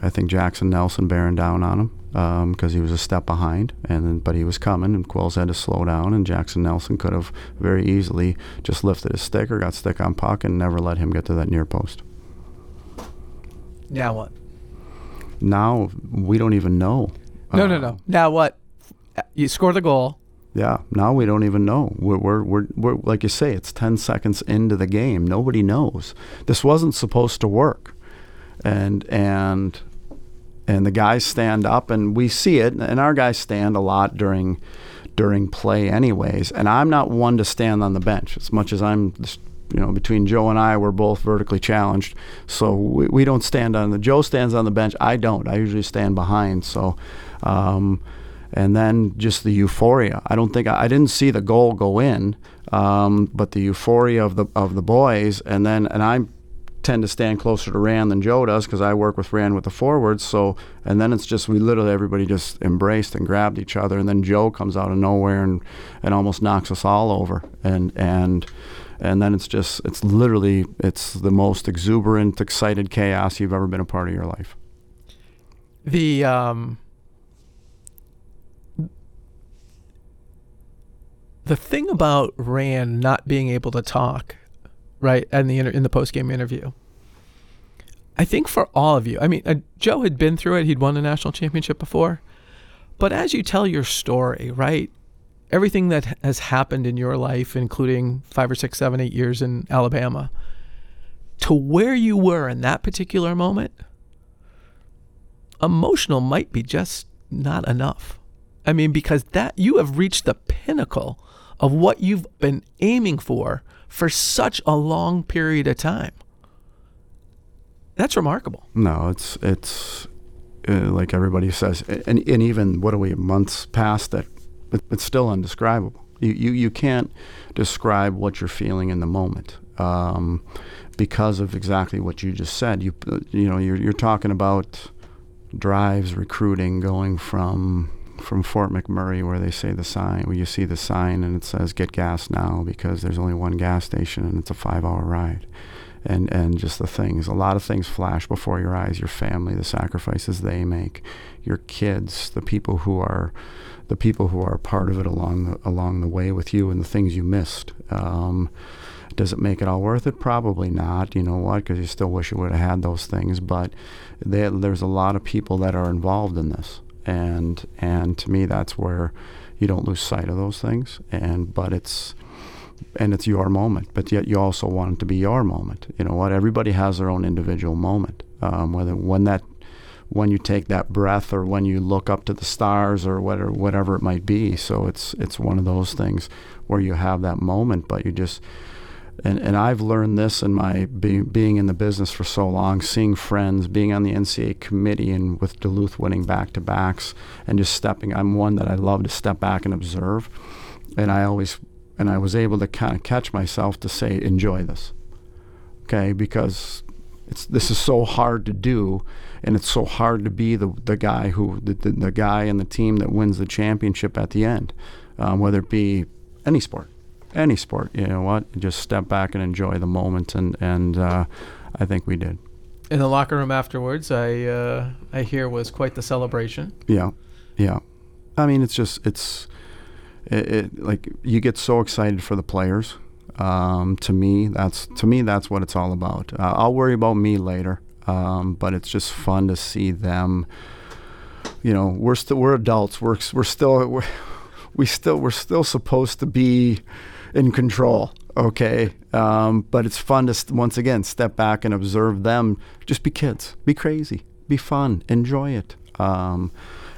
I think Jackson Nelson bearing down on him because um, he was a step behind, and but he was coming, and Quills had to slow down, and Jackson Nelson could have very easily just lifted his stick or got stick on puck and never let him get to that near post. Now what? now we don't even know. No, uh, no, no. Now what? You score the goal. Yeah. Now we don't even know. We're, we're, we're, we're, like you say, it's 10 seconds into the game. Nobody knows. This wasn't supposed to work. And, and, and the guys stand up and we see it. And our guys stand a lot during, during play anyways. And I'm not one to stand on the bench as much as I'm you know, between Joe and I, we're both vertically challenged, so we, we don't stand on the. Joe stands on the bench. I don't. I usually stand behind. So, um, and then just the euphoria. I don't think I, didn't see the goal go in, um, but the euphoria of the of the boys, and then and I tend to stand closer to Rand than Joe does because I work with Rand with the forwards. So and then it's just we literally everybody just embraced and grabbed each other, and then Joe comes out of nowhere and and almost knocks us all over, and and and then it's just it's literally it's the most exuberant, excited chaos you've ever been a part of your life. The um, the thing about Rand not being able to talk, right, in the inter- in the post game interview. I think for all of you, I mean, uh, Joe had been through it. He'd won a national championship before, but as you tell your story, right, everything that has happened in your life, including five or six, seven, eight years in Alabama, to where you were in that particular moment, emotional might be just not enough. I mean, because that you have reached the pinnacle of what you've been aiming for for such a long period of time. That's remarkable. No, it's it's uh, like everybody says, and and even what are we months past that? It, it's still indescribable. You, you you can't describe what you're feeling in the moment um, because of exactly what you just said. You you know you're you're talking about drives recruiting going from from Fort McMurray where they say the sign where you see the sign and it says get gas now because there's only one gas station and it's a five hour ride and and just the things. A lot of things flash before your eyes. Your family, the sacrifices they make, your kids, the people who are, the people who are part of it along the along the way with you, and the things you missed. Um, does it make it all worth it? Probably not. You know what? Because you still wish you would have had those things. But they, there's a lot of people that are involved in this, and and to me, that's where you don't lose sight of those things. And but it's and it's your moment, but yet you also want it to be your moment. You know what? Everybody has their own individual moment. Um, whether when that, when you take that breath, or when you look up to the stars, or whatever, whatever it might be. So it's it's one of those things where you have that moment, but you just. And, and I've learned this in my being, being in the business for so long, seeing friends, being on the NCAA committee, and with Duluth winning back to backs, and just stepping. I'm one that I love to step back and observe, and I always and I was able to kind of catch myself to say, enjoy this, okay? Because it's this is so hard to do, and it's so hard to be the the guy who the the, the guy and the team that wins the championship at the end, um, whether it be any sport, any sport. You know what? Just step back and enjoy the moment, and and uh, I think we did. In the locker room afterwards, I uh, I hear was quite the celebration. Yeah, yeah. I mean, it's just it's it, it, like you get so excited for the players. Um, to me, that's to me that's what it's all about. Uh, I'll worry about me later, um, but it's just fun to see them. You know, we're still we're adults. We're we're still we're, (laughs) we still we're still supposed to be in control. Okay, um, but it's fun to once again step back and observe them. Just be kids. Be crazy. Be fun. Enjoy it. Um,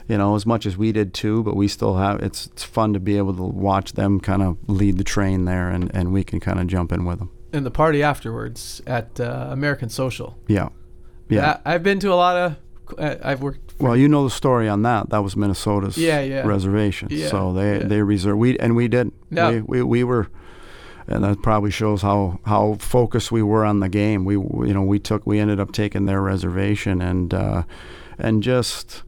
you know, as much as we did too, but we still have it's it's fun to be able to watch them kind of lead the train there and, and we can kind of jump in with them. And the party afterwards at uh, American Social. Yeah. Yeah. I, have been to a lot of I've worked Well, you know the story on that. That was Minnesota's yeah, yeah. reservation. Yeah, so they yeah. they reserved we and we did. No. We, we we were and that probably shows how, how focused we were on the game. We you know we took we ended up taking their reservation and uh, and just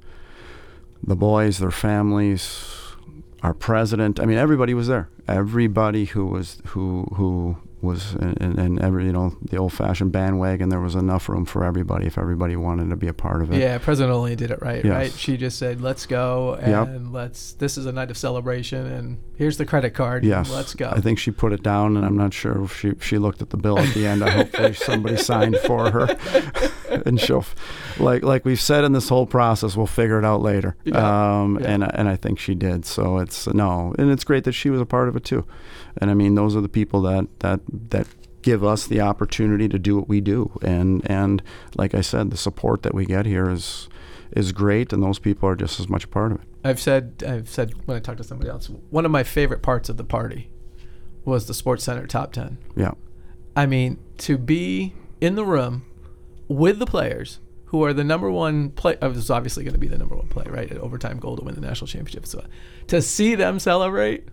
the boys, their families, our president. I mean, everybody was there. Everybody who was who who was and, and every you know the old-fashioned bandwagon. There was enough room for everybody if everybody wanted to be a part of it. Yeah, President only did it right. Yes. Right? She just said, "Let's go and Yep. let's. This is a night of celebration, and here's the credit card. Yes, let's go." I think she put it down, and I'm not sure if she she looked at the bill at the end. I hopefully somebody (laughs) signed for her, (laughs) and she'll, like like we've said in this whole process, we'll figure it out later. Yeah, Um, yeah. and and I think she did. So it's no, and it's great that she was a part of it too. And I mean, those are the people that that that give us the opportunity to do what we do. And and like I said, the support that we get here is is great, and those people are just as much a part of it. I've said I've said when I talk to somebody else, one of my favorite parts of the party was the Sports Center top ten. Yeah. I mean, to be in the room with the players who are the number one play. uh, It was obviously going to be the number one play, right? At overtime goal to win the national championship. So to see them celebrate,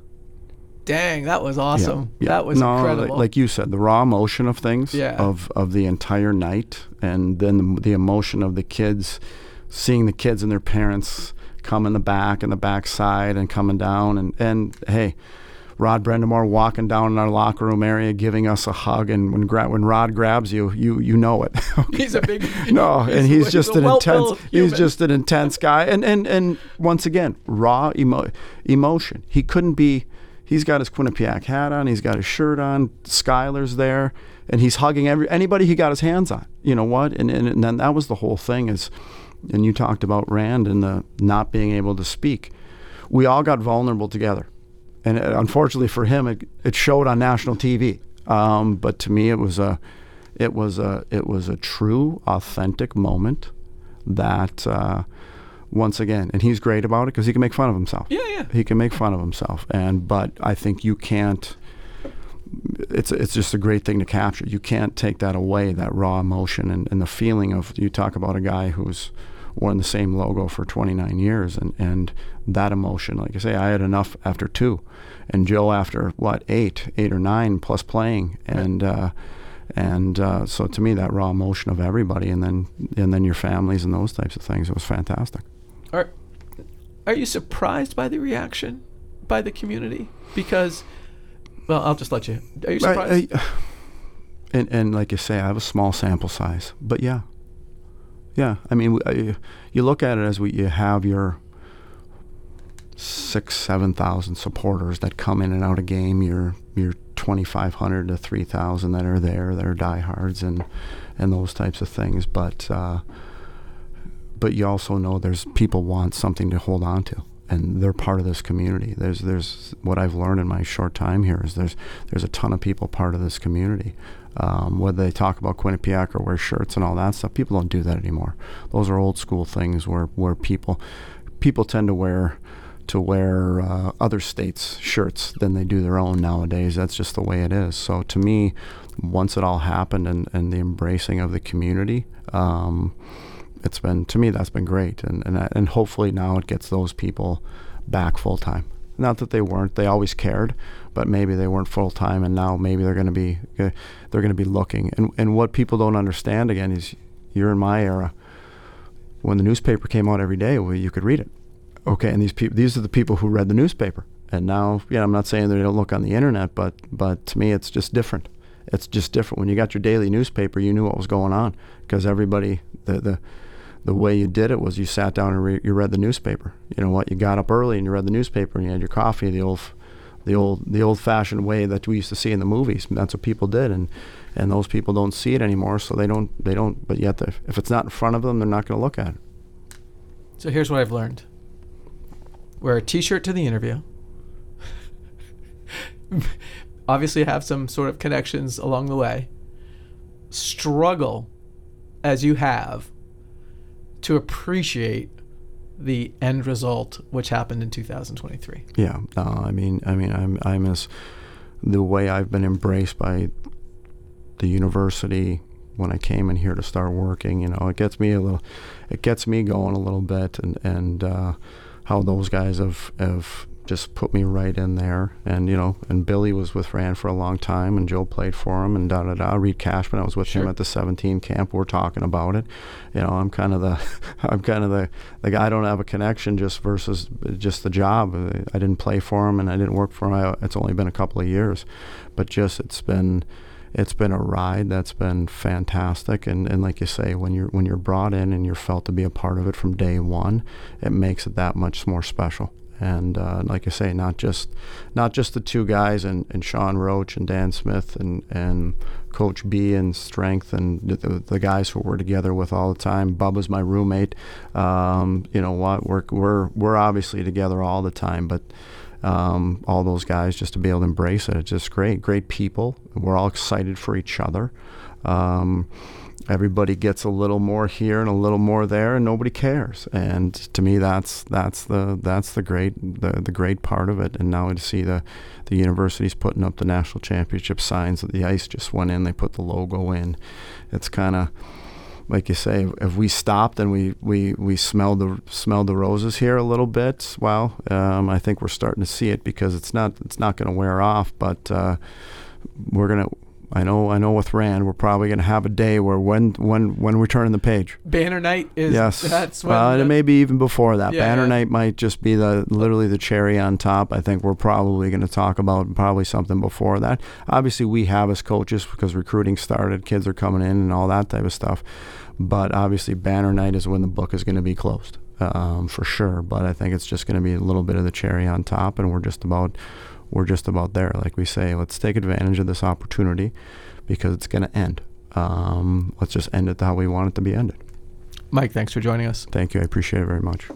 dang, that was awesome. Yeah. That was no, incredible. Like, like you said, the raw emotion of things, Yeah. of of the entire night, and then the, the emotion of the kids, seeing the kids and their parents come in the back and the backside and coming down, and and hey. Rod Brind'Amour walking down in our locker room area, giving us a hug, and when gra- when Rod grabs you, you you know it. (laughs) he's a big (laughs) no, and he's, just an intense. He's just an intense guy, and and and once again, raw emo- emotion. He couldn't be. He's got his Quinnipiac hat on. He's got his shirt on. Skyler's there, and he's hugging every anybody he got his hands on. You know what? And and, and then that was the whole thing. Is, and you talked about Rand and the not being able to speak. We all got vulnerable together, and uh, unfortunately for him, it it showed on national TV. Um, but to me, it was a it was a it was a true, authentic moment that uh, once again, and he's great about it because he can make fun of himself. Yeah, yeah. He can make fun of himself, and but I think you can't. It's it's just a great thing to capture. You can't take that away, that raw emotion and, and the feeling of. You talk about a guy who's worn the same logo for 29 years, and and that emotion. Like I say, I had enough after two, and Joe after what eight, eight or nine plus playing, and. Uh, and uh, so to me, that raw emotion of everybody, and then and then your families and those types of things, it was fantastic. Are are you surprised by the reaction by the community? Because, well, I'll just let you. Are you surprised? I- I- and and like you say, I have a small sample size, but yeah, yeah. I mean, I, you look at it as we you have your six, seven thousand supporters that come in and out a game. Your your twenty five hundred to three thousand that are there, that are diehards, and and those types of things. But uh, but you also know there's people want something to hold on to and they're part of this community. There's there's what I've learned in my short time here is there's there's a ton of people part of this community. Um, whether they talk about Quinnipiac or wear shirts and all that stuff people don't do that anymore. Those are old school things where where people people tend to wear to wear uh, other states shirts than they do their own nowadays. That's just the way it is. So to me once it all happened and, and the embracing of the community um, it's been to me that's been great. And and, I- and hopefully now it gets those people back full time not that they weren't they always cared but maybe they weren't full time and now maybe they're going to be uh, they're going to be looking. And and what people don't understand again is you're in my era. When the newspaper came out every day well you could read it. Okay and these people these are the people who read the newspaper. And now yeah I'm not saying they don't look on the internet but but to me it's just different. It's just different. When you got your daily newspaper you knew what was going on because everybody the the the way you did it was you sat down and re- you read the newspaper. You know what? You got up early and you read the newspaper and you had your coffee the old, the old, the old-fashioned way that we used to see in the movies. That's what people did, and and those people don't see it anymore, so they don't they don't. But yet, if it's not in front of them, they're not going to look at it. So here's what I've learned. Wear a t-shirt to the interview. (laughs) Obviously have some sort of connections along the way. Struggle as you have to appreciate the end result which happened in 2023. Yeah, no, I mean, I mean, I'm I'm as the way I've been embraced by the university when I came in here to start working. You know, it gets me a little, it gets me going a little bit, and and uh, how those guys have have just put me right in there. And you know, and Billy was with Rand for a long time, and Joe played for him, and da da da. Reid Cashman, I was with Sure. him at the 17 camp. We're talking about it. You know, I'm kind of the, (laughs) I'm kind of the the guy. I don't have a connection just versus just the job. I didn't play for him, and I didn't work for him. I, it's only been a couple of years, but just it's been it's been a ride that's been fantastic and, and like you say when you're when you're brought in and you're felt to be a part of it from day one it makes it that much more special and uh, like I say not just not just the two guys and, and Sean Roach and Dan Smith and and Coach B and Strength and the, the, guys who we're together with all the time Bubba's my roommate um, you know what we're, we're we're obviously together all the time but um, all those guys just to be able to embrace it. It's just great, great people. We're all excited for each other. Um, everybody gets a little more here and a little more there, and nobody cares. And to me, that's that's the that's the great the, the great part of it. And now to see the the universities putting up the national championship signs that the ice just went in, they put the logo in. It's kind of like you say, if we stopped and we, we, we smelled the smelled the roses here a little bit, well, um, I think we're starting to see it because it's not it's not going to wear off. But uh, we're gonna. I know. I know. With Rand, we're probably going to have a day where when when when we're turning the page. Banner night is yes. That's when well, the- and maybe even before that. Yeah, Banner yeah. night might just be the literally the cherry on top. I think we're probably going to talk about probably something before that. Obviously, we have as coaches because recruiting started, kids are coming in, and all that type of stuff. But obviously, banner night is when the book is going to be closed um, for sure. But I think it's just going to be a little bit of the cherry on top, and we're just about we're just about there. Like we say, let's take advantage of this opportunity because it's going to end. Um, let's just end it how we want it to be ended. Mike, thanks for joining us. Thank you. I appreciate it very much.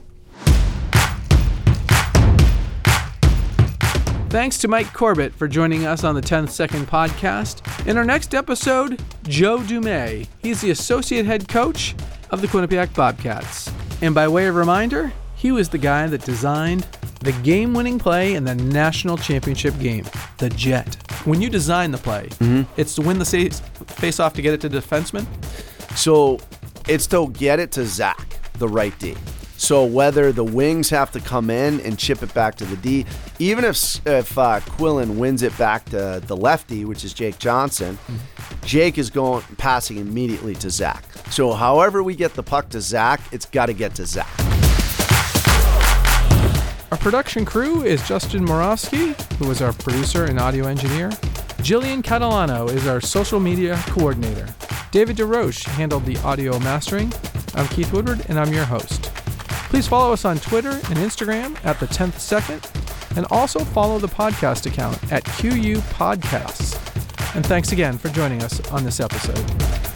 Thanks to Mike Corbett for joining us on the 10th Second podcast. In our next episode, Joe Dumais. He's the associate head coach of the Quinnipiac Bobcats. And by way of reminder, he was the guy that designed the game winning play in the national championship game, the Jet. When you design the play, it's to win the face off to get it to the defenseman. So it's to get it to Zach, the right D. So whether the wings have to come in and chip it back to the D, even if if uh, Quillan wins it back to the lefty, which is Jake Johnson, Jake is going passing immediately to Zach. So however we get the puck to Zach, it's got to get to Zach. Our production crew is Justin Moravsky, who is our producer and audio engineer. Jillian Catalano is our social media coordinator. David DesRoches handled the audio mastering. I'm Keith Woodward, and I'm your host. Please follow us on Twitter and Instagram at the 10th Second, and also follow the podcast account at QU Podcasts. And thanks again for joining us on this episode.